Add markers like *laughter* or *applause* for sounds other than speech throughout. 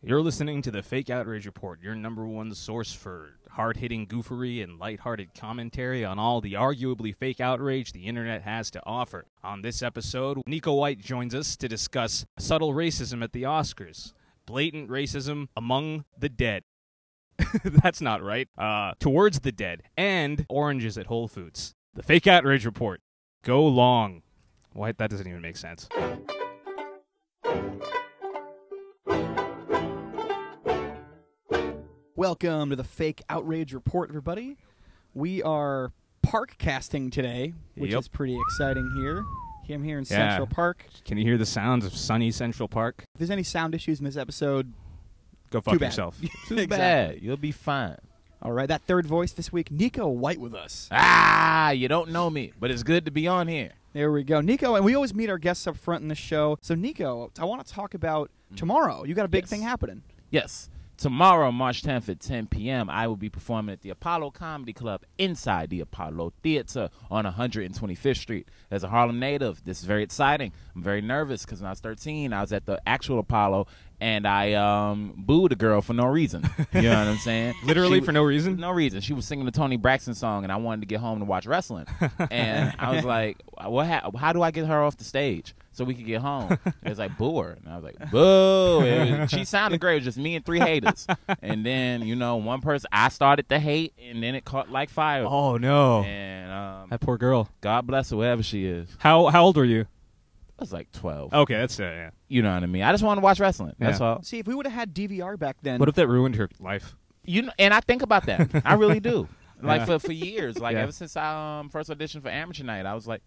You're listening to the Fake Outrage Report, your number one source for hard hitting goofery and lighthearted commentary on all the arguably fake outrage the internet has to offer. On this episode, Neko White joins us to discuss subtle racism at the Oscars, blatant racism among the dead. *laughs* That's not right. Uh, towards the dead, and oranges at Whole Foods. The Fake Outrage Report. Go long. What? That doesn't even make sense. Welcome to the Fake Outrage Report, everybody. We are park casting today, which Yep. is pretty exciting here. I'm here in Yeah. Central Park. Can you hear the sounds of sunny Central Park? If there's any sound issues in this episode, Go fuck *laughs* too bad. yourself. Too Exactly. bad. You'll be fine. All right, that third voice this week, Neko White with us. Ah, you don't know me, but it's good to be on here. There we go. Neko, and we always meet our guests up front in the show. So, Neko, I want to talk about tomorrow. You got a big Yes. thing happening. Yes. Tomorrow, March 10th at 10 p.m., I will be performing at the Apollo Comedy Club inside the Apollo Theater on 125th Street. As a Harlem native, this is very exciting. I'm very nervous because when I was 13, I was at the actual Apollo and I um, booed a girl for no reason. You know what I'm saying? *laughs* Literally She- for no reason? No reason. She was singing the Toni Braxton song, and I wanted to get home to watch wrestling. *laughs* and I was like, "What? Ha- how do I get her off the stage so we could get home?" It was like, "Boo her," and I was like, "Boo!" Was- she sounded great. It was just me and three haters. and then you know, one person I started to hate, and then it caught like fire. Oh no, And um, that poor girl. God bless her, wherever she is. How how old were you? I was like twelve. Okay, that's uh, yeah. You know what I mean? I just wanted to watch wrestling. That's all. See, if we would have had DVR back then, What if that ruined her life? You know, and I think about that. I really do. *laughs* Like Yeah. for for years, like Yeah. ever since I um first auditioned for Amateur Night, I was like,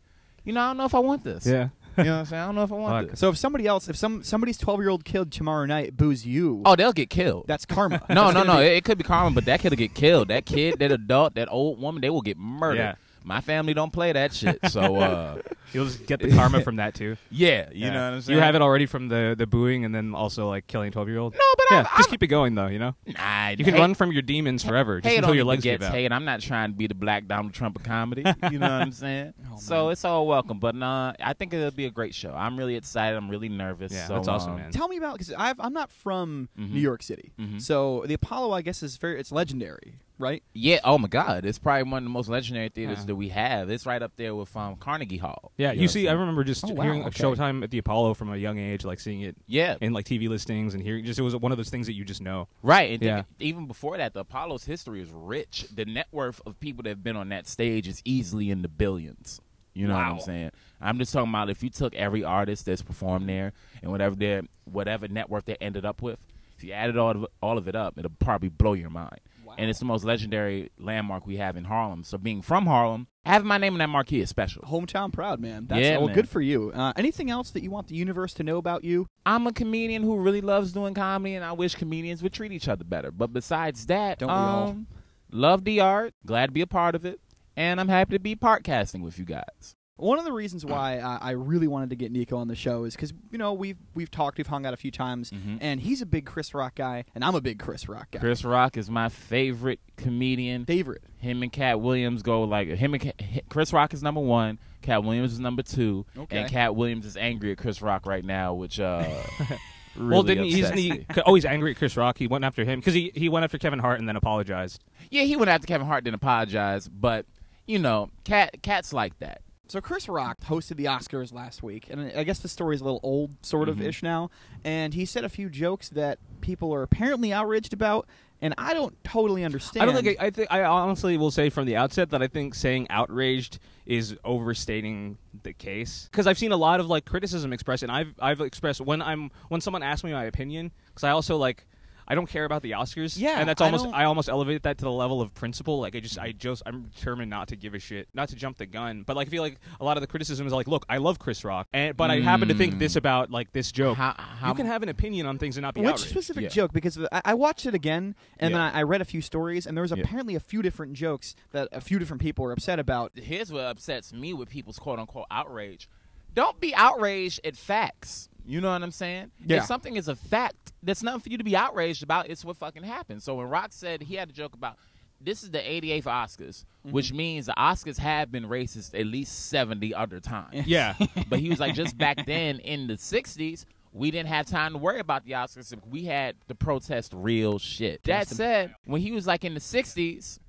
you know, I don't know if I want this. Yeah. You know what I'm saying? I don't know if I want Fuck. this. so if somebody else, if some somebody's 12 year old kid tomorrow night boos you, Oh, they'll get killed. that's karma. *laughs* no, That's no, gonna no. be- It, it could be karma, but that kid'll get killed. That kid, that adult, that old woman, they will get murdered. Yeah. My family don't play that shit. So, uh, *laughs* You'll just get the karma from that too. *laughs* yeah, you Yeah. know what I'm saying. You have it already from the the booing and then also like killing twelve year old. No, but yeah, I'm, just I'm, keep it going though. You know, Nah, you can hate- run from your demons forever just hate until on your legs give begets out. hate. I'm not trying to be the black Donald Trump of comedy. You know what I'm saying? *laughs* Oh, so it's all welcome. But nah, I think it'll be a great show. I'm really excited. I'm really nervous. Yeah, so, that's awesome, um, man. Tell me about because I'm not from Mhm. New York City, Mhm. so the Apollo, I guess, is very it's legendary, right? Yeah. Oh my God, it's probably one of the most legendary theaters Yeah. that we have. It's right up there with um, Carnegie Hall. Yeah, know you what see, I'm I saying? remember just Oh, wow, hearing okay. Showtime at the Apollo from a young age, like seeing it Yeah. in like TV listings and hearing. Just it was one of those things that you just know. Right. And Yeah. think- even before that, the Apollo's history is rich. The net worth of people that have been on that stage is easily in the billions. You know what I'm saying? I'm just talking about if you took every artist that's performed there and whatever their whatever net worth they ended up with, if you added all of, all of it up, it'll probably blow your mind. Wow. And it's the most legendary landmark we have in Harlem. So being from Harlem, having my name in that marquee is special. Hometown proud, man. That's Yeah, well, man. good for you. Uh, anything else that you want the universe to know about you? I'm a comedian who really loves doing comedy, and I wish comedians would treat each other better. But besides that, Don't we all? um, love the art, glad to be a part of it, and I'm happy to be part casting with you guys. One of the reasons why I, I really wanted to get Neko on the show is because you know we've we've talked, we've hung out a few times, Mhm. and he's a big Chris Rock guy, and I'm a big Chris Rock guy. Chris Rock is my favorite comedian. favorite. Him and Katt Williams go like him and Katt, Chris Rock is number one. Katt Williams is number two, Okay. and Katt Williams is angry at Chris Rock right now, which uh, *laughs* really well, didn't he? upsets Isn't he me. *laughs* always angry at Chris Rock? He went after him because he he went after Kevin Hart and then apologized. Yeah, he went after Kevin Hart, didn't apologize, but you know, Katt Katt's like that. So Chris Rock hosted the Oscars last week, and I guess the story's a little old, sort of Mhm. ish now. And he said a few jokes that people are apparently outraged about, and I don't totally understand. I don't think I, I think I honestly will say from the outset that I think saying outraged is overstating the case because I've seen a lot of like criticism expressed, and I've I've expressed when I'm when someone asks me my opinion because I also like. I don't care about the Oscars. Yeah, and that's almost don't- I, almost elevate that to the level of principle. Like I just I just I'm determined not to give a shit, not to jump the gun. But like I feel like a lot of the criticism is like, look, I love Chris Rock, and but I happen to think Mm. this about like this joke. How, how, you can have an opinion on things and not be Which outraged. specific Yeah. joke? Because I, I watched it again, and Yeah. then I, I read a few stories, and there was Yeah. apparently a few different jokes that a few different people were upset about. here's what upsets me with people's quote unquote outrage. Don't be outraged at facts. You know what I'm saying? Yeah. If something is a fact, that's nothing for you to be outraged about. It's what fucking happened. So when Rock said he had a joke about this is the 88th Oscars, Mm-hmm. which means the Oscars have been racist at least 70 other times. *laughs* yeah, but he was like, just back then in the 60s, we didn't have time to worry about the Oscars. We had to protest real shit. That said, when he was like in the '60s,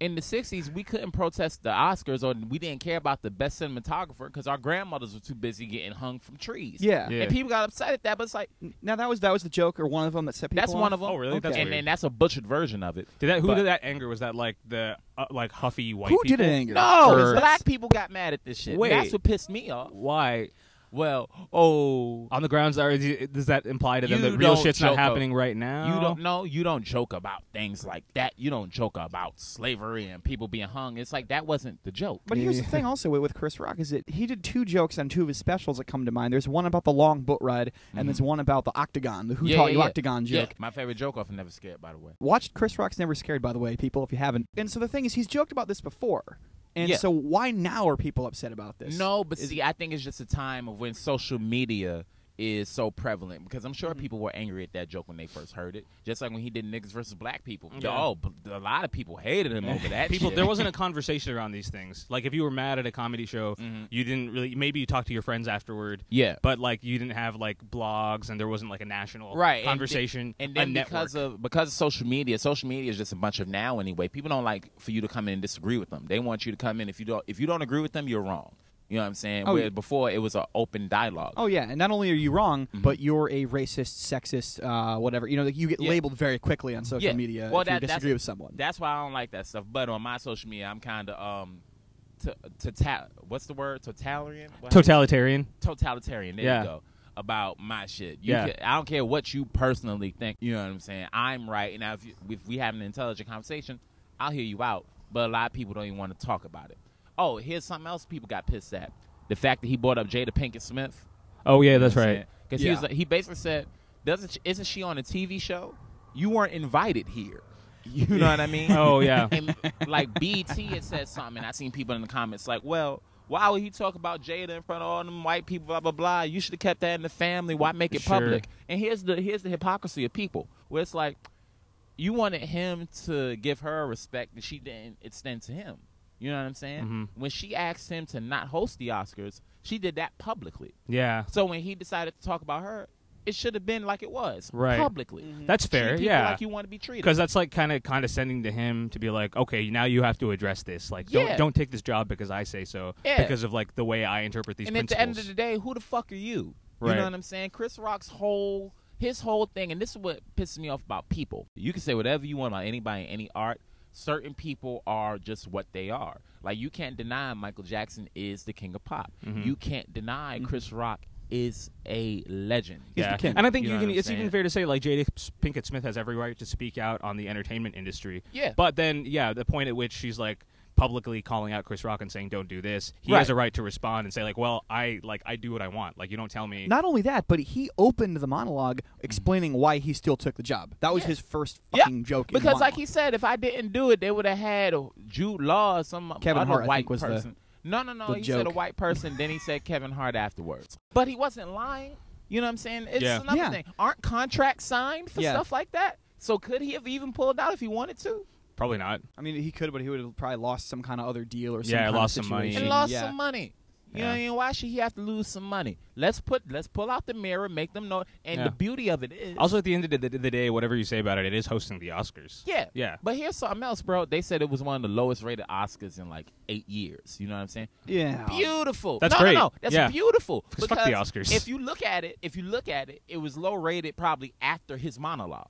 in the '60s, we couldn't protest the Oscars, or we didn't care about the best cinematographer because our grandmothers were too busy getting hung from trees. Yeah. Yeah. and people got upset at that. But it's like Now that was that was the joke or one of them that set people. that's one of them. Oh, really? That's and, weird. and that's a butchered version of it. Did that? Who But- did that anger? Was that like the uh, like huffy white Who people? did it anger? No, Or- black people got mad at this shit. Wait. That's what pissed me off. Why? Well, oh, On the grounds, are, does that imply to them that real shit's not joke happening right now? You don't know. You don't joke about things like that. You don't joke about slavery and people being hung. It's like that wasn't the joke. But here's the thing *laughs* also with, with Chris Rock is that he did two jokes on two of his specials that come to mind. There's one about the long boat ride, and there's one about the octagon, the Who Mm-hmm. Yeah, Taught yeah, You yeah. Octagon Yeah, joke. my favorite joke off of Never Scared, by the way. Watched Chris Rock's Never Scared, by the way, people, if you haven't. And so the thing is, he's joked about this before. And Yeah. so why now are people upset about this? No, but Is- see, I think it's just a time of when social media is so prevalent because I'm Mm-hmm. sure people were angry at that joke when they first heard it. Just like when he did niggas versus black people. Yeah. A lot of people hated him over that. People, shit. there wasn't a conversation around these things. Like if you were mad at a comedy show, Mhm. you didn't really. Maybe you talked to your friends afterward, yeah. but like you didn't have like blogs, and there wasn't like a national Right, and conversation. And a then network. because of because of social media, social media is just a bunch of now anyway. People don't like for you to come in and disagree with them. They want you to come in if you don't if you don't agree with them, you're wrong. You know what I'm saying? Oh, Where yeah. before it was an open dialogue. Oh yeah, and not only are you wrong, Mhm. but you're a racist, sexist, uh, whatever. You know, like, you get Yeah. labeled very quickly on social Yeah. media Well, if that- that's- disagree with someone. That's why I don't like that stuff. But on my social media, I'm kind of um, to to ta- what's the word? Totalitarian. What- totalitarian. totalitarian. There Yeah. you go. About my shit. You Yeah. can- I don't care what you personally think. You know what I'm saying? I'm right. Now, if, you, if we have an intelligent conversation, I'll hear you out. But a lot of people don't even want to talk about it. Oh, here's something else people got pissed at. The fact that he brought up Jada Pinkett Smith. Oh yeah, that's right. Because he, Yeah. was- he basically said, "Doesn't she- isn't she on a TV show? You weren't invited here." You know what I *laughs* mean? Oh yeah. and like BET had said something, and I seen people in the comments like, "Well, why would he talk about Jada in front of all them white people? Blah blah blah. You should have kept that in the family. Why make it Sure. public?" And here's the here's the hypocrisy of people, where it's like, you wanted him to give her respect that she didn't extend to him. You know what I'm saying? Mhm. When she asked him to not host the Oscars, she did that publicly. Yeah. So when he decided to talk about her, it should have been like it was, Right. Publicly. That's fair. Treat Yeah. like you want to be treated. because that's like kind of condescending to him to be like, okay, now you have to address this. Like, Yeah. don't don't take this job because I say so. Yeah. Because of like the way I interpret these and at the end of the day, who the fuck are you? Right. You know what I'm saying? Chris Rock's whole his whole thing, and this is what pisses me off about people. You can say whatever you want about anybody, in any art. Certain people are just what they are. Like you can't deny Michael Jackson is the king of pop. Mhm. You can't deny Chris Rock is a legend. He's yeah, the king. and I think You you, know can. what I'm It's even fair to say like Jada Pinkett Smith has every right to speak out on the entertainment industry. Yeah. But then, yeah, the point at which she's like publicly calling out Chris Rock and saying don't do this, he Right. has a right to respond and say like, well, I like I do what I want. Like you don't tell me. Not only that, but he opened the monologue mm-hmm. explaining why he still took the job. That was Yeah. his first Yeah, fucking joke. in the Because, like he said, if I didn't do it, they would have had Jude Law or some Kevin other Hart, white was the- person. no, no, no. the He said a white person, then he *laughs* said Kevin Hart afterwards. But he wasn't lying. You know what I'm saying? It's Yeah. another Yeah. thing. Aren't contracts signed for Yeah. stuff like that? So could he have even pulled out if he wanted to? Probably not. I mean, he could, but he would have probably lost some kind of other deal or some Yeah, kind lost of some money. situation. Lost yeah. some money. You know Yeah. what I mean? Why should he have to lose some money? Let's put let's pull out the mirror, make them know. And Yeah. the beauty of it is Also, at the end of the, the day, whatever you say about it, it is hosting the Oscars. Yeah. Yeah. But here's something else, bro. They said it was one of the lowest rated Oscars in like eight years. You know what I'm saying? Yeah. Beautiful. That's no, great. No, no, that's Yeah. beautiful. 'Cause fuck the Oscars. If you look at it, if you look at it, it was low rated probably after his monologue.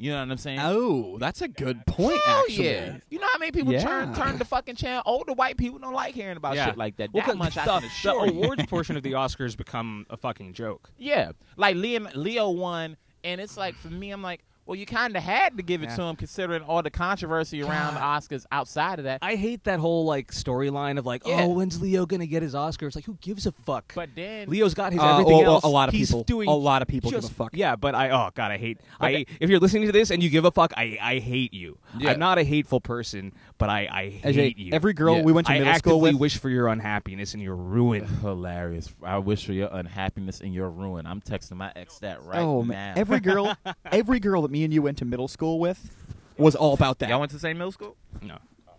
You know what I'm saying? Oh, that's a good point. Hell actually, yeah. You know how many people Yeah. turn turn the fucking channel? Older white people don't like hearing about Yeah. shit like that. Well, that 'cause much I the, can the assure you. awards *laughs* portion of the Oscars become a fucking joke. Yeah, like Leo, Leo won, and it's like for me, I'm like, well, you kind of had to give it Yeah. to him considering all the controversy around the Oscars outside of that. I hate that whole like storyline of like, Yeah. oh, when's Leo gonna get his Oscar? It's like, who gives a fuck? But then Leo's got his Uh, everything well, well, else. a lot of He's people- Doing a lot of people give a fuck. Yeah, but I oh god, I hate. But I that- if you're listening to this and you give a fuck, I I hate you. Yeah. I'm not a hateful person, but I I hate AJ, you. every girl Yeah. we went to I middle school with. wish for your unhappiness and your ruin. hilarious. I wish for your unhappiness and your ruin. I'm texting my ex that right oh now. man, every girl, *laughs* every girl that me and you went to middle school with was all about that. Y'all went to the same middle school? No.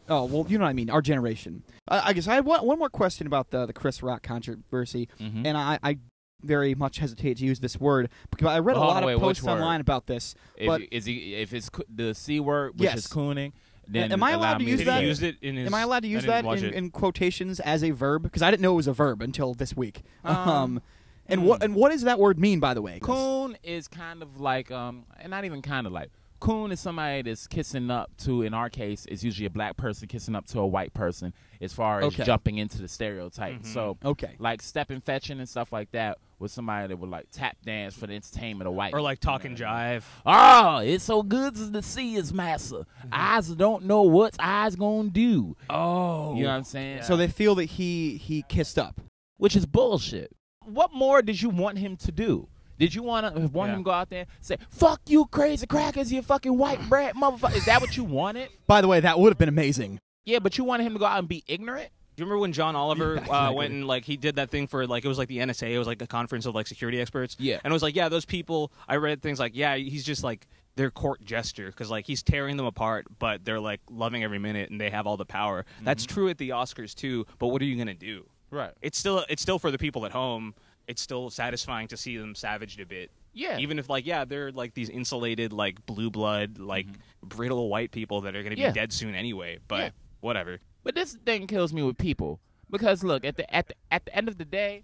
Oh well, you know what I mean. Our generation. I, I guess I have one, one more question about the the Chris Rock controversy, Mhm. and I, I very much hesitate to use this word. Because I read Well, a lot on, of posts online about this. If but is he if it's the c word, which Yes. is cooning, then Am I allowed to use that? it in his? am I allowed to use that in, in quotations as a verb? Because I didn't know it was a verb until this week. Um, and what and what does that word mean, by the way? Coon is kind of like um, and not even kind of like coon is somebody that's kissing up to. In our case, it's usually a black person kissing up to a white person. As far as Okay. jumping into the stereotype, Mhm. so Okay. like stepping fetching and stuff like that with somebody that would like tap dance for the entertainment of white or like you know talk and what I mean? jive. Oh, it's so good to see his master. Eyes don't know what eyes gonna do. Oh, You know what I'm saying? So they feel that he he kissed up. which is bullshit. What more did you want him to do? Did you want to want Yeah. him to go out there and say "fuck you, crazy crackers, you fucking white bread motherfucker"? Is that what you wanted? By the way, that would have been amazing. Yeah, but you wanted him to go out and be ignorant. Do you remember when John Oliver *laughs* Yeah, uh, went and like he did that thing for like it was like the NSA, it was like a conference of like security experts. Yeah. and it was like yeah, those people. I read things like yeah, he's just like their court gesture because like he's tearing them apart, but they're like loving every minute and they have all the power. That's Mm-hmm. true at the Oscars too. But what are you gonna do? Right. It's still it's still for the people at home. It's still satisfying to see them savaged a bit. Yeah. Even if like yeah, they're like these insulated like blue blood like brittle white people that are gonna be Mm-hmm. Yeah. dead soon anyway. But Yeah. whatever. But this thing kills me with people because look at the at the at the end of the day,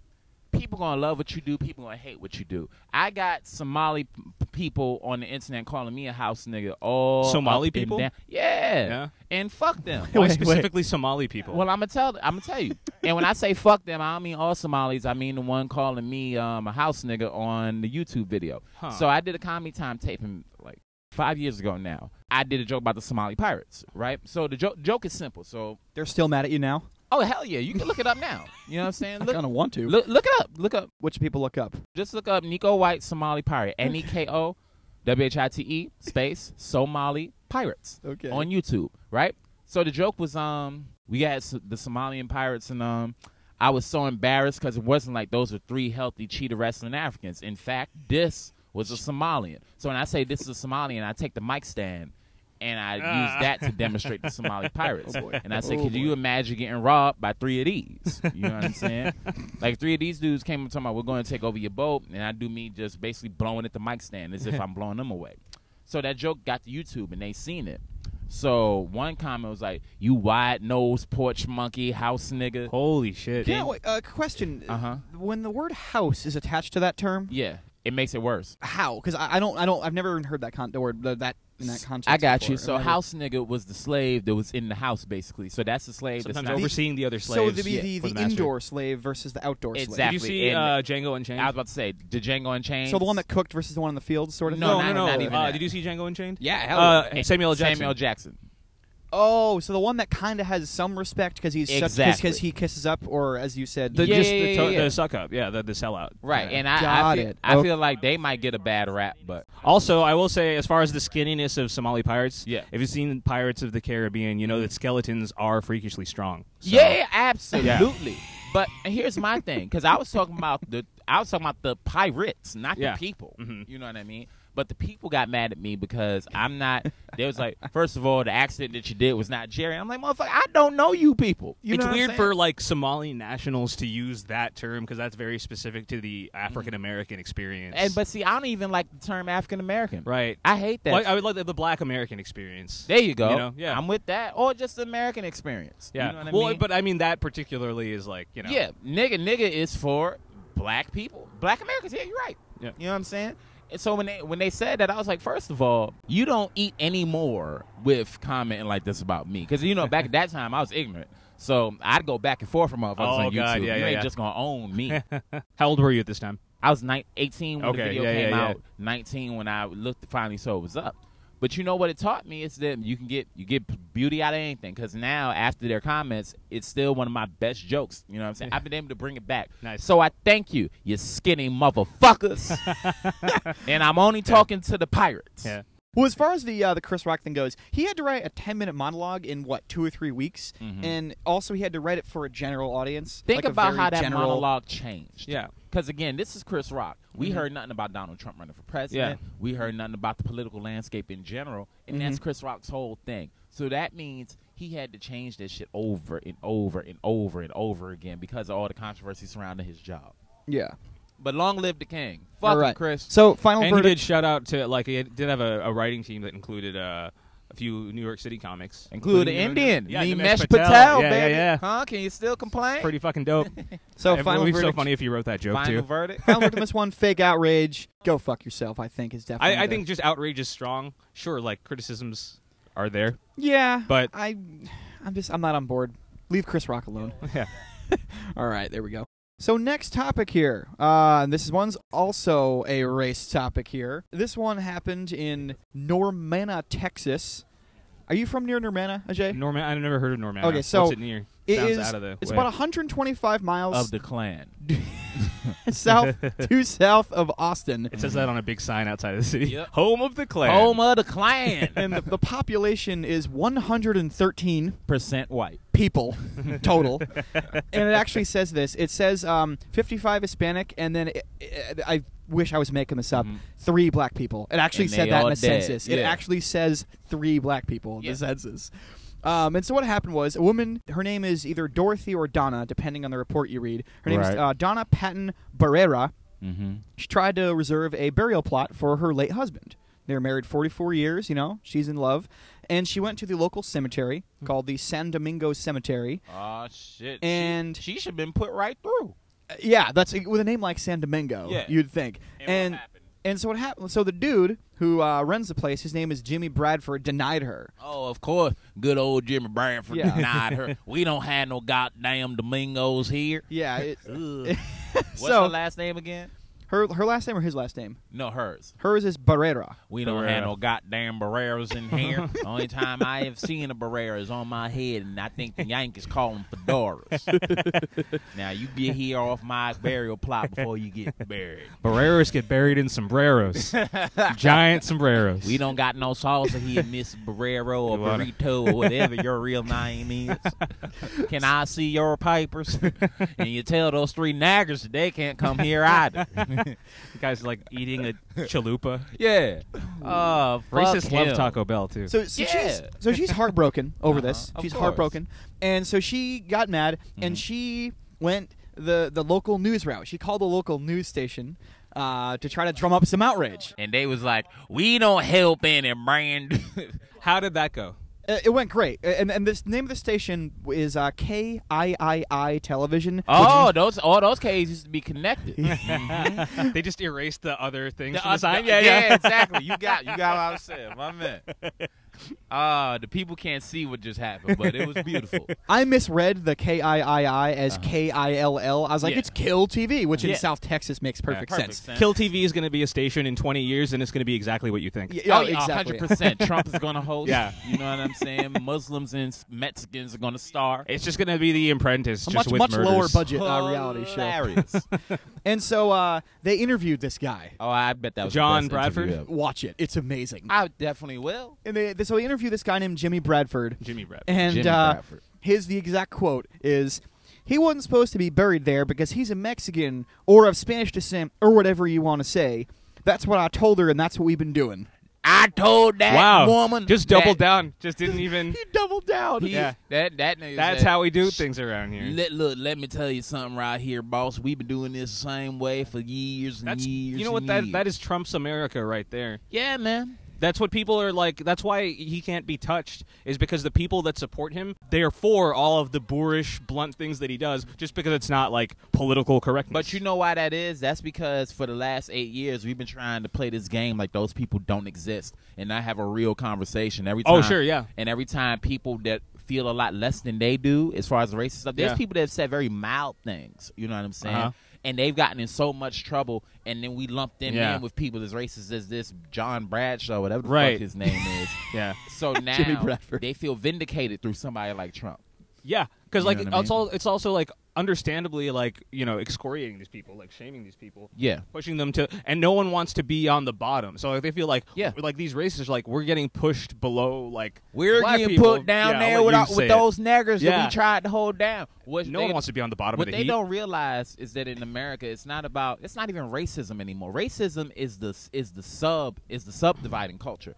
people gonna love what you do. People gonna hate what you do. I got Somali p- people on the internet calling me a house nigga. All Somali people? Yeah. Yeah. And fuck them. Why Wait, wait. specifically Somali people? Well, I'm gonna tell. I'm gonna tell you. and when I say fuck them, I don't mean all Somalis. I mean the one calling me um, a house nigga on the YouTube video. Huh. So I did a comedy time taping like five years ago now. I did a joke about the Somali pirates, right? So the joke joke is simple. So They're still mad at you now. Oh hell yeah, you can look it up now. You know what I'm saying? I Look, kind of want to. look, look it up. Look up. What should people look up? Just look up Neko White Somali pirate. *laughs* N e k o w h i t e space Somali pirates. Okay. on YouTube, right? So the joke was, um, we had the Somalian pirates, and um, I was so embarrassed because it wasn't like those are three healthy cheetah wrestling Africans. In fact, this was a Somalian. So when I say this is a Somalian, I take the mic stand and I *laughs* use Ah. that to demonstrate the Somali *laughs* pirates. Oh. And I said, Oh, could you imagine getting robbed by three of these? You know what I'm saying? *laughs* like three of these dudes came and told me, we're going to take over your boat, and I do me just basically blowing at the mic stand as if I'm blowing them away. So that joke got to YouTube, and they seen it. So one comment was like, "You wide nosed porch monkey house nigga." Holy shit. Yeah. Wait, uh, question. Uh-huh. When the word house is attached to that term, Yeah, it makes it worse. how? Because I, I don't I don't I've never even heard that con- the word the, that in that context. I got before. you. So I've house nigga was the slave that was in the house, basically. So that's the slave Sometimes that's not. overseeing the other slaves. So slaves. to be yeah, the, for the, the master. indoor slave versus the outdoor Did you see and- uh, Django Unchained? I was about to say the Django Unchained. slave. So the one that cooked versus the one in the field, sort of. No, thing? no, not- no. not even uh, that. did you see Django Unchained? Yeah. Hell Uh. Samuel L. Jackson. Samuel Jackson. Oh, so the one that kind of has some respect because he's Exactly. because he kisses up, or as you said, The, Yeah, just yeah, the, to- yeah. the suck up, yeah, the, the sellout. Right, Yeah. and I, I, feel, it. I Okay. feel like they might get a bad rap, but Also, I will say, as far as the skinniness of Somali pirates, Yeah. if you've seen Pirates of the Caribbean, you know that mm. skeletons are freakishly strong. So- Yeah, absolutely. But here's my thing, because I was talking about the I was talking about the pirates, not Yeah. the people. Mhm. You know what I mean? But the people got mad at me because I'm not. They was like, *laughs* first of all, the accident that you did was not Jerry. I'm like, motherfucker, I don't know you people. You it's weird for like Somali nationals to use that term because that's very specific to the African American experience. And but see, I don't even like the term African American. right, I hate that. Like, I would like the, the Black American experience. there you go. You know, yeah. I'm with that, or just the American experience. yeah, You know what well, I mean? but I mean that particularly is like you know. Yeah, nigga, nigga is for black people, black Americans. Yeah, you're right. Yeah. You know what I'm saying? And so when they when they said that, I was like, first of all, you don't eat anymore with commenting like this about me, because you know back at that time I was ignorant, so I'd go back and forth from motherfuckers Oh, on YouTube. God, yeah, you yeah, ain't yeah. just gonna own me. *laughs* How old were you at this time? I was ni- 18 when the video yeah, came yeah, out, 19 when I looked finally saw it was up. But you know what it taught me is that you can get you get beauty out of anything. Because now after their comments, it's still one of my best jokes. You know what I'm saying? I've been able to bring it back. Nice. So I thank you, you skinny motherfuckers. *laughs* and I'm only talking to the pirates. Yeah. Well, as far as the uh, the Chris Rock thing goes, he had to write a ten minute monologue in what two or three weeks, Mhm. and also he had to write it for a general audience. Think like about how that general- monologue changed. Yeah. Because again, this is Chris Rock. We Mhm. heard nothing about Donald Trump running for president. Yeah. We heard nothing about the political landscape in general, and that's Mhm. Chris Rock's whole thing. So that means he had to change that shit over and over and over and over again because of all the controversy surrounding his job. Yeah. But long live the king. Fuck All him. Chris. So final and he did shout out to like he did have a, a writing team that included uh, a few New York City comics, Include including- Indian. Yeah, Nimesh Nimesh Patel, Yeah, baby. yeah, yeah. Huh? Can you still complain? Pretty fucking dope. *laughs* So it final would be so verdict. funny if you wrote that joke Final too. verdict. final verdict this one. Fake outrage. Go fuck yourself. I think is definitely. I, I the- think just outrage is strong. Sure, like criticisms are there, Yeah, but I, I'm just I'm not on board. Leave Chris Rock alone. yeah. *laughs* All right, there we go. So next topic here. Uh, this one's also a race topic here. This one happened in Normanna, Texas. Are you from near Normanna, Ajay? Norman, I've never heard of Norman. Okay, so What's it near? It Sounds is- out of the It's way. about 125 miles of the clan. *laughs* south *laughs* due south of Austin. It says that on a big sign outside of the city. Yep. Home of the clan. Home of the clan. *laughs* And the, the population is 113 Percent white. people total. and it actually says this. It says um, 55 Hispanic, and then it, it- I wish I was making this up. Mhm. Three black people. It actually And said that in the dead. census. It actually says three black people in Yeah. the census. Um, and so what happened was a woman. Her name is either Dorothy or Donna, depending on the report you read. Her name is Right. uh, Donna Patton Barrera. Mm-hmm. She tried to reserve a burial plot for her late husband. They were married 44 years, you know, she's in love. And she went to the local cemetery called the San Domingo Cemetery. Oh shit. And- she, she should have been put right through. Uh, yeah, that's with a name like San Domingo, Yeah. you'd think. And, what happened? And so what happened? So the dude who uh, runs the place, his name is Jimmy Bradford, denied her. Oh, of course. Good old Jimmy Bradford Yeah. denied her. *laughs* We don't have no goddamn Domingos here. Yeah, it, *laughs* What's so her last name again? Her her last name or his last name? No, hers. Hers is Barrera. We don't Barrera. have no goddamn Barreras in here. *laughs* the Only time I have seen a Barrera is on my head, and I think the Yankees call them fedoras. *laughs* now, you get here off my burial plot before you get buried. Barreras get buried in sombreros. *laughs* Giant sombreros. We don't got no salsa here, Miss Barrero or You wanna- Burrito or whatever your real name is. Can I see your papers? and you tell those three naggers that they can't come here either. *laughs* The guy's like eating a chalupa. yeah. Oh, fuck Racists love. Taco Bell too. So, so she's so she's heartbroken over Uh-huh, this. of She's course. heartbroken, and so she got mad, and Mhm. she went the the local news route. She called the local news station uh, to try to drum up some outrage. And they was like, we don't help any brand. How did that go? Uh, It went great, Uh, and and this name of the station is uh, KIII Television. oh, those all those K's used to be connected. *laughs* *laughs* they just erased the other things The- from the sign. the- yeah, exactly. You got you got what I was saying, my man. *laughs* Uh, the people can't see what just happened, but it was *laughs* beautiful. I misread the KIII as KILL. I was like, Yeah. it's Kill TV, which in Yeah. South Texas makes perfect, Perfect sense. sense. Kill TV is going to be a station in 20 years, and it's going to be exactly what you think. Yeah, oh, yeah, yeah, exactly. 100%. *laughs* Trump is going to host. Yeah. You know what I'm saying? Muslims and Mexicans are going to star. It's just going to be The Apprentice, A just much with much murders. lower budget uh, reality show. Hilarious. And so uh, they interviewed this guy. oh, I bet that was John the best interview Bradford? ever. Watch it; it's amazing. I definitely will. And they, they so they interviewed this guy named Jimmy Bradford, Jimmy Brett. and Jimmy uh, Bradford. his the exact quote is. He wasn't supposed to be buried there because he's a Mexican or of Spanish descent or whatever you want to say. That's what I told her, and that's what we've been doing. I told that wow. woman. Just doubled that down. Just didn't even. *laughs* He doubled down. He, Yeah. That that nigga That's said, how we do things around here. Let, look, let me tell you something right here, boss. We've been doing this the same way for years and That's years. you know what and that years. that is Trump's America right there. Yeah, man. That's what people are like. That's why he can't be touched. Is because the people that support him, they are for all of the boorish, blunt things that he does, just because it's not like political correctness. But you know why that is? That's because for the last eight years we've been trying to play this game like those people don't exist and not have a real conversation every time. Oh, sure, yeah. And every time people that feel a lot less than they do as far as the racist stuff, there's Yeah. people that have said very mild things. You know what I'm saying? Uh-huh. And they've gotten in so much trouble, and then we lumped them Yeah. in with people as racist as this John Bradshaw, whatever the Right. fuck his name is. *laughs* yeah, So *laughs* now they feel vindicated through somebody like Trump. yeah. Because like know what I mean? all it's also like understandably like you know excoriating these people, like shaming these people. Yeah. pushing them to and no one wants to be on the bottom so like, they feel like Yeah. like these racists are like we're getting pushed below like We're getting people. put down Yeah, there with, with those niggers that we tried to hold down. What no they- one wants to be on the bottom what of the they heat don't realize is that in America, it's not about it's not even racism anymore. Racism is the is the sub is the subdividing culture.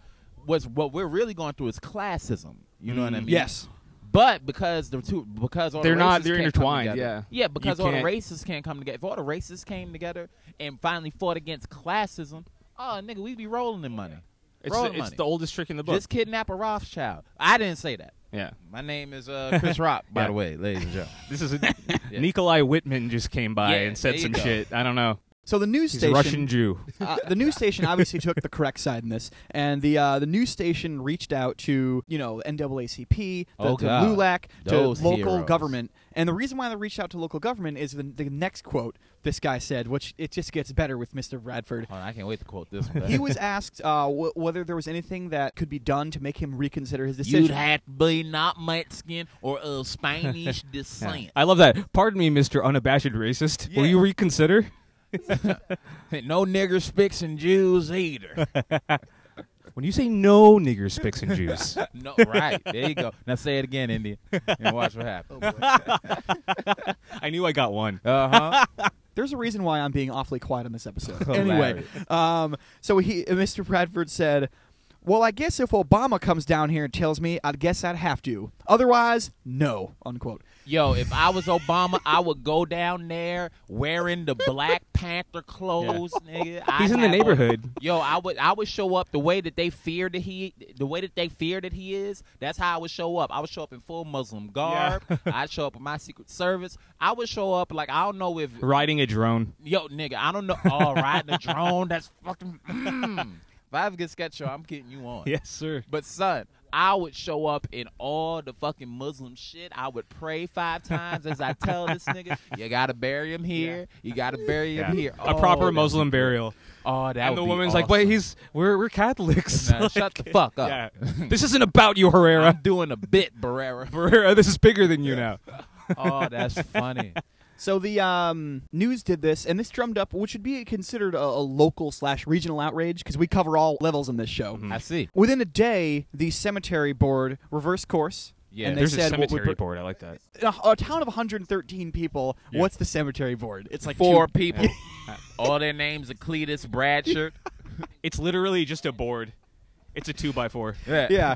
What's what we're really going through is classism. You know what I Mm. mean? Yes. But because the two, because all They're the not- races they're intertwined, yeah. yeah. Because You all the races can't come together. If all the races came together and finally fought against classism, oh nigga, we'd be rolling in money. It's, rolling the, it's money. the oldest trick in the book. Just kidnap a Rothschild. I didn't say that. yeah. My name is uh, Chris *laughs* Rock, by Yeah. the way, ladies and gentlemen. This is a, *laughs* Nikolai Whitman just came by Yeah, and said some shit. I don't know. So the news He's station, a Russian Jew. *laughs* uh, the news station obviously took the correct side in this, and the uh, the news station reached out to you know NAACP, the, Oh, to God. LULAC, to local heroes. government, and the reason why they reached out to local government is the, the next quote this guy said, which it just gets better with Mr. Bradford. Hold on, I can't wait to quote this one. He was *laughs* asked uh, w- whether there was anything that could be done to make him reconsider his decision. You'd have to be not Mexican or of Spanish *laughs* Yeah. descent. I love that. Pardon me, Mr. Unabashed Racist. Will you reconsider? *laughs* no nigger spicks and Jews either. *laughs* When you say no nigger spicks and Jews. *laughs* no, right. There you go. Now say it again, India, and watch what happens. I knew I got one. Uh huh. There's a reason why I'm being awfully quiet on this episode. Hilarious. anyway, um, so he, Mr. Bradford said, "Well, I guess if Obama comes down here and tells me, I guess I'd have to. Otherwise, no." Unquote. Yo, if I was Obama, I would go down there wearing the Black Panther clothes, nigga. I'd He's in the have a- neighborhood. Yo, I would I would show up the way that they fear that he the way that they fear that he is. That's how I would show up. I would show up in full Muslim garb. *laughs* I'd show up with my Secret Service. I would show up like I don't know if Riding a drone. yo nigga I don't know. Oh, riding a drone. That's fucking. Mm. If I ever get sketch show, I'm getting you *laughs* on. Yes, sir. But son, I would show up in all the fucking Muslim shit. I would pray five times as I tell this *laughs* nigga, you gotta bury him here. You gotta bury him here. A Oh, proper Muslim burial. Oh, that and would the be woman's like, awesome. wait, he's we're we're Catholics. Nah, *laughs* shut the fuck up. Yeah. this isn't about you, Herrera. I'm doing a bit, Barrera. Herrera, this is bigger than you now. Oh, that's funny. So the um, news did this, and this drummed up, what should be considered a, a local slash regional outrage because we cover all levels in this show. Mhm. I see. Within a day, the cemetery board reversed course. Yeah. and they There's a said what would cemetery br- board. I like that. a, a town of 113 people. Yeah. What's the cemetery board? It's like Four two- people. *laughs* All their names are Cletus Bradshirt. *laughs* It's literally just a board. It's a two by four. *laughs* yeah.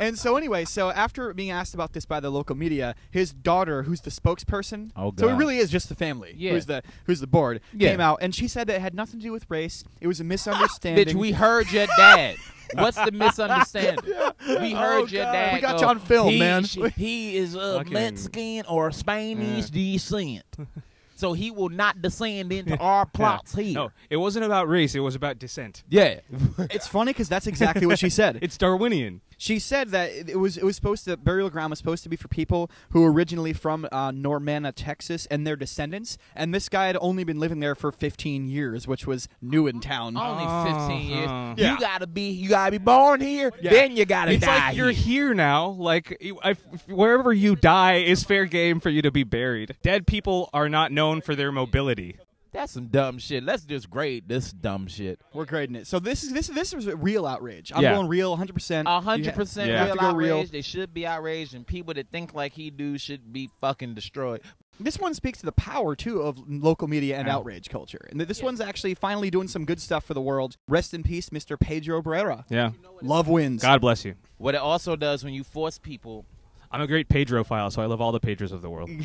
And so anyway, so after being asked about this by the local media, his daughter, who's the spokesperson, Oh, so it really is just the family, Yeah. who's the who's the board, Yeah. came out and she said that it had nothing to do with race. It was a misunderstanding. Bitch, we heard your dad. What's the misunderstanding? *laughs* We heard Oh, your God. dad. We got go, you on film, he, man. sh- He is of Fucking- *laughs* Mexican or Spanish descent. So he will not descend into *laughs* our plots here. No, it wasn't about race. It was about descent. Yeah. *laughs* it's funny because that's exactly what she *laughs* said. It's Darwinian. She said that it it was it was supposed to burial ground was supposed to be for people who were originally from uh, Normanna, Texas, and their descendants. And this guy had only been living there for 15 years, which was new in town. Only 15 years. Uh-huh. Yeah. You gotta be you gotta be born here, Yeah. then you gotta It's die. like you're here. here now. Like you- I, wherever you die is fair game for you to be buried. Dead people are not known for their mobility. That's some dumb shit. Let's just grade this dumb shit. We're grading it. So this is this this was a real outrage. I'm Yeah. going real, 100. percent A hundred percent Yeah. real Have to go outrage. real. They should be outraged, and people that think like he do should be fucking destroyed. This one speaks to the power too of local media and outrage culture. And th- this one's actually finally doing some good stuff for the world. Rest in peace, Mr. Pedro Barrera. Yeah. Love wins. God bless you. What it also does when you force people, I'm a great Pedro file, so I love all the Pedros of the world. *laughs*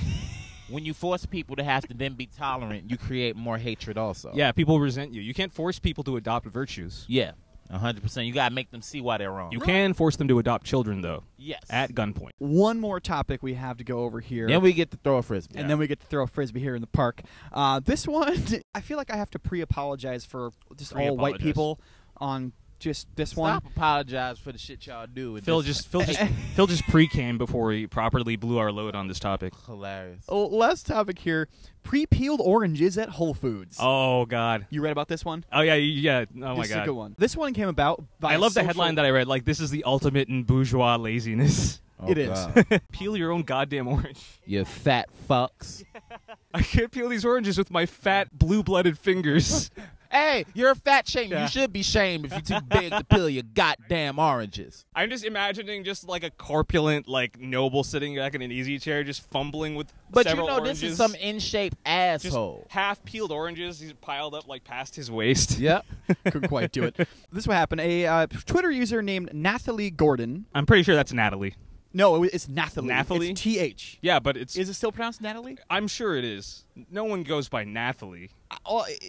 when you force people to have to then be tolerant, you create more hatred also. Yeah, people resent you. You can't force people to adopt virtues. Yeah. A hundred percent. You gotta make them see why they're wrong. You can force them to adopt children, though, Yes. at gunpoint. One more topic we have to go over here. then we get to throw a frisbee. and then we get to throw a frisbee here in the park. Uh, this one, *laughs* I feel like I have to pre-apologize for just all white Pre-apologize. people on just this one. Stop apologize for the shit y'all do. and Phil just *laughs* Phil just Phil just pre-came before he properly blew our load on this topic. hilarious. Oh, last topic here: pre-peeled oranges at Whole Foods. Oh God. You read about this one? Oh yeah, yeah. Oh my this is a God. good one. This one came about. By I love the social- headline that I read. Like, this is the ultimate in bourgeois laziness. *laughs* Oh, It is. God. *laughs* Peel your own goddamn orange. you fat fucks. I can't peel these oranges with my fat blue-blooded fingers. Hey, you're a fat shame. Yeah. You should be shamed if you're too big to peel your goddamn oranges. I'm just imagining just like a corpulent, like noble sitting back in an easy chair, just fumbling with But you know, oranges. this is some in-shape just asshole. half peeled oranges. He's piled up like past his waist. *laughs* Yep. couldn't quite do it. *laughs* This is what happened. A uh, Twitter user named Nathalie Gordon. I'm pretty sure that's Natalie. No, it's Nathalie. Nathalie? It's T H. Yeah, but it's. Is it still pronounced Natalie? I'm sure it is. No one goes by Nathalie.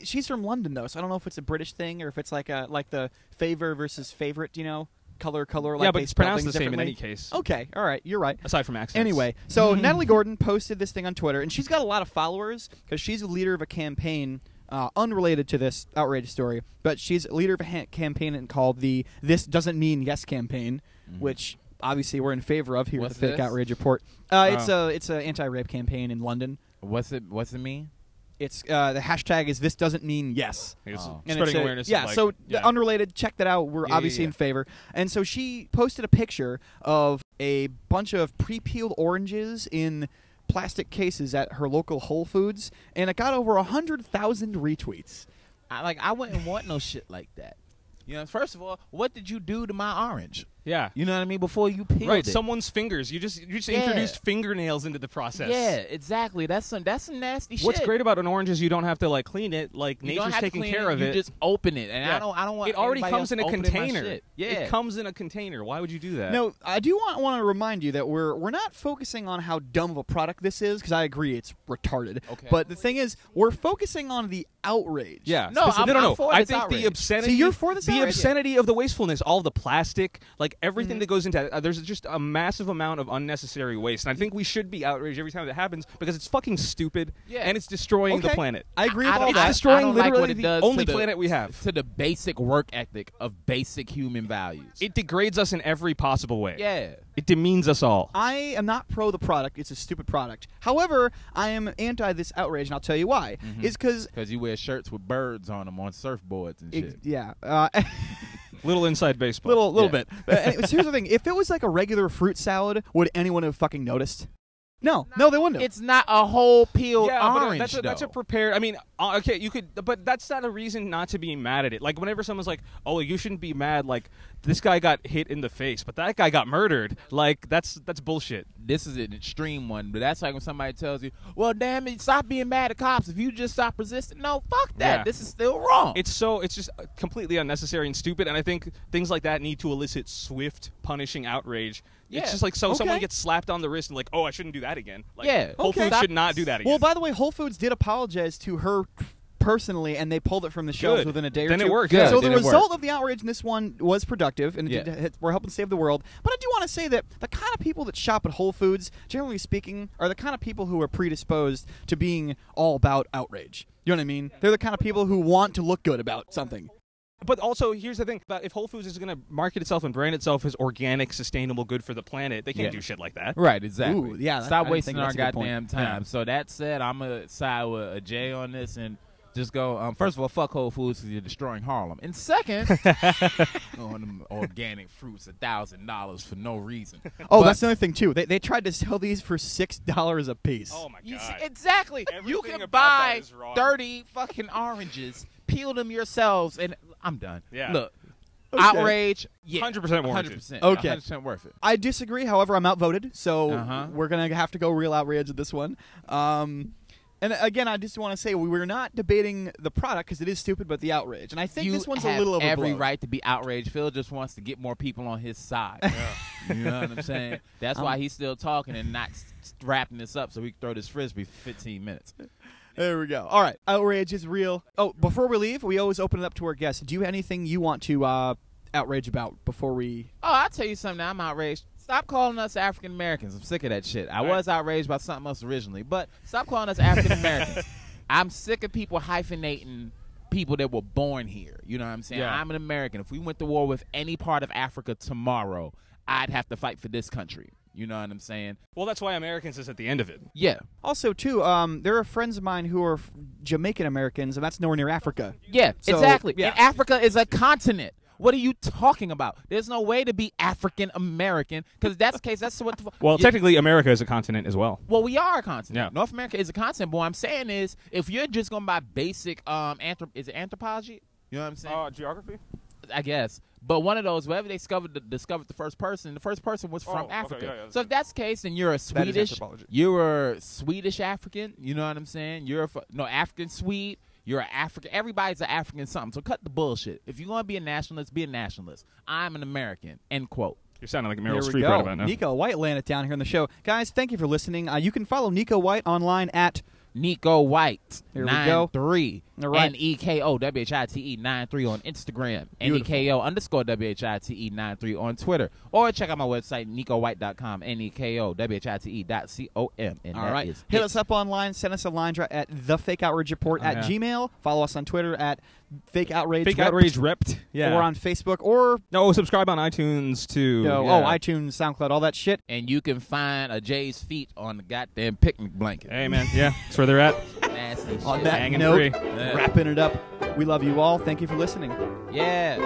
She's from London though, so I don't know if it's a British thing or if it's like a like the favor versus favorite. You know, color color. Like yeah, they but it's pronounced the same in any case. Okay, all right, you're right. Aside from accents. Anyway, so *laughs* Natalie Gordon posted this thing on Twitter, and she's got a lot of followers because she's a leader of a campaign uh, unrelated to this outrage story, but she's a leader of a ha- campaign called the "This Doesn't Mean Yes" campaign, which obviously we're in favor of here What's at the Fake this? Outrage Report. Uh, it's Oh. a it's an anti-rape campaign in London. What's it? What's it mean? It's uh, the hashtag is "This Doesn't Mean Yes." It's Oh. And spreading it's a- awareness. of, Yeah, like- so yeah. unrelated. Check that out. We're Yeah, yeah, obviously yeah. in favor. And so she posted a picture of a bunch of pre-peeled oranges in plastic cases at her local Whole Foods, and it got over a hundred thousand retweets. I like. I wouldn't want no shit like that. You know, first of all, what did you do to my orange? Yeah. You know what I mean? Before you peeled Right, it. someone's fingers. You just you just Yeah. introduced fingernails into the process. Yeah, exactly. That's some. That's some nasty shit. What's great about an orange is you don't have to like clean it. Like You nature's taking clean care it, of you it. just open it, and Yeah. I don't. I don't want. it already comes in a container. Yeah, It comes in a container. Why would you do that? No, I do want want to remind you that we're we're not focusing on how dumb of a product this is because I agree it's retarded. Okay. But the thing is, we're focusing on the outrage. Yeah. No, I'm- no, no, no. I think outrage. the obscenity. So you're for this the outrage? obscenity of the wastefulness, all the plastic, like everything Mm-hmm. that goes into it. Uh, there's just a massive amount of unnecessary waste, and I think we should be outraged every time that happens because it's fucking stupid Yeah. and it's destroying the planet. I agree I with don't- all It's that. I- destroying I don't like literally what it the does only the- planet we have. to the basic work ethic of basic human values. It degrades us in every possible way. yeah. It demeans us all. I am not pro the product. It's a stupid product. However, I am anti this outrage, and I'll tell you why. Mhm. Is because Because you wear shirts with birds on them on surfboards and shit. yeah, uh, *laughs* Little inside baseball. little little Yeah. bit. But anyways, here's the thing: if it was like a regular fruit salad, would anyone have fucking noticed? No, no, they wouldn't. have. It's not a whole peeled yeah, orange. but that's a, that's a though. prepared. I mean, uh, okay, you could, but that's not a reason not to be mad at it. Like whenever someone's like, "Oh, you shouldn't be mad," like this guy got hit in the face, but that guy got murdered. Like that's that's bullshit. this is an extreme one, but that's like when somebody tells you, "Well, damn it, stop being mad at cops. If you just stop resisting, no, fuck that. Yeah. This is still wrong." It's so it's just uh, completely unnecessary and stupid. And I think things like that need to elicit swift, punishing outrage. Yeah. It's just like so someone gets slapped on the wrist and like, "Oh, I shouldn't do that again." Like, Yeah. Whole Okay. Foods should not do that again. well, by the way, Whole Foods did apologize to her personally, and they pulled it from the shelves Good. within a day or Then two. it worked, Good. So Then the result of the outrage in this one was productive, and Yeah. did, we're helping save the world. But I do want to say that the kind of people that shop at Whole Foods, generally speaking, are the kind of people who are predisposed to being all about outrage. You know what I mean? They're the kind of people who want to look good about something. But also, here's the thing: about if Whole Foods is going to market itself and brand itself as organic, sustainable, good for the planet, they can't Yeah. do shit like that. Right, exactly. Ooh, yeah, that- I Stop didn't wasting think our that's a good point. goddamn time. Yeah. So that said, I'm gonna side with a J on this and just go. Um, first of all, fuck Whole Foods because you're destroying Harlem. And second, *laughs* on them organic fruits, a thousand dollars for no reason. Oh, But- that's another thing too. They they tried to sell these for six dollars a piece. Oh my You god! see, exactly. you Everything can about that buy is wrong. thirty fucking oranges, peel them yourselves, and I'm done. Yeah. Look, Okay. outrage. Yeah, 100% warranted. 100%. Okay. 100% worth it. I disagree. However, I'm outvoted, so Uh-huh. we're gonna have to go real outrage with this one. Um, and again, I just want to say we were not debating the product because it is stupid, but the outrage. And I think you this one's have a little overblown. every right to be outraged. Phil just wants to get more people on his side. Yeah. *laughs* you know what I'm saying? That's why Um, he's still talking and not s- s- wrapping this up so we can throw this frisbee for 15 minutes. There we go. All right, outrage is real. Oh, before we leave, we always open it up to our guests. Do you have anything you want to uh, outrage about before we? Oh, I'll tell you something. I'm outraged. Stop calling us African Americans. I'm sick of that shit. I was outraged by something else originally, but stop calling us African Americans. *laughs* I'm sick of people hyphenating people that were born here. You know what I'm saying? Yeah. I'm an American. If we went to war with any part of Africa tomorrow, I'd have to fight for this country. You know what I'm saying? Well, that's why Americans is at the end of it. Yeah. Also, too, um, there are friends of mine who are Jamaican Americans, and that's nowhere near Africa. Yeah, So, exactly. yeah. And Africa is a continent. What are you talking about? There's no way to be African American because that's the case. That's what. The, Well, you- technically, America is a continent as well. Well, we are a continent. Yeah. North America is a continent. But what I'm saying is, if you're just going by basic um, anthrop- is it anthropology? You know what I'm saying? geography. I guess. But one of those, wherever they discovered the, discovered the first person, the first person was Oh, from okay, Africa. yeah, yeah, that's so if that's the case, then you're a That is Swedish. You're a Swedish African. You know what I'm saying? You're a, no African Swede. You're an African. Everybody's an African something. So cut the bullshit. If you're gonna be a nationalist, be a nationalist. I'm an American. End quote. You're sounding like a Meryl Here we Streep go. right about now. Neko White landed down here on the show. Guys, thank you for listening. Uh, you can follow Neko White online at Nico White. Here we go. 93. All right. N E K O W H I T E 93 on Instagram. N E Beautiful. Underscore W H I T E 93 on Twitter. Or check out my website, NekoWhite.com. N E K O W H I T E dot C O M. And All that right. is Hit it. us up online. Send us a line dra- at the Fake Outrage Report Oh, at yeah. Gmail. Follow us on Twitter at Fake Outrage. Fake Rep, outrage repped. Yeah. Or on Facebook or no, subscribe on iTunes too. no, oh, Yeah. oh iTunes, SoundCloud, all that shit. And you can find a Jay's feet on the goddamn picnic blanket. Hey man, yeah, that's where they're at. *laughs* Nasty On shit. that Hanging note, free. Wrapping it up. We love you all. Thank you for listening. Yeah.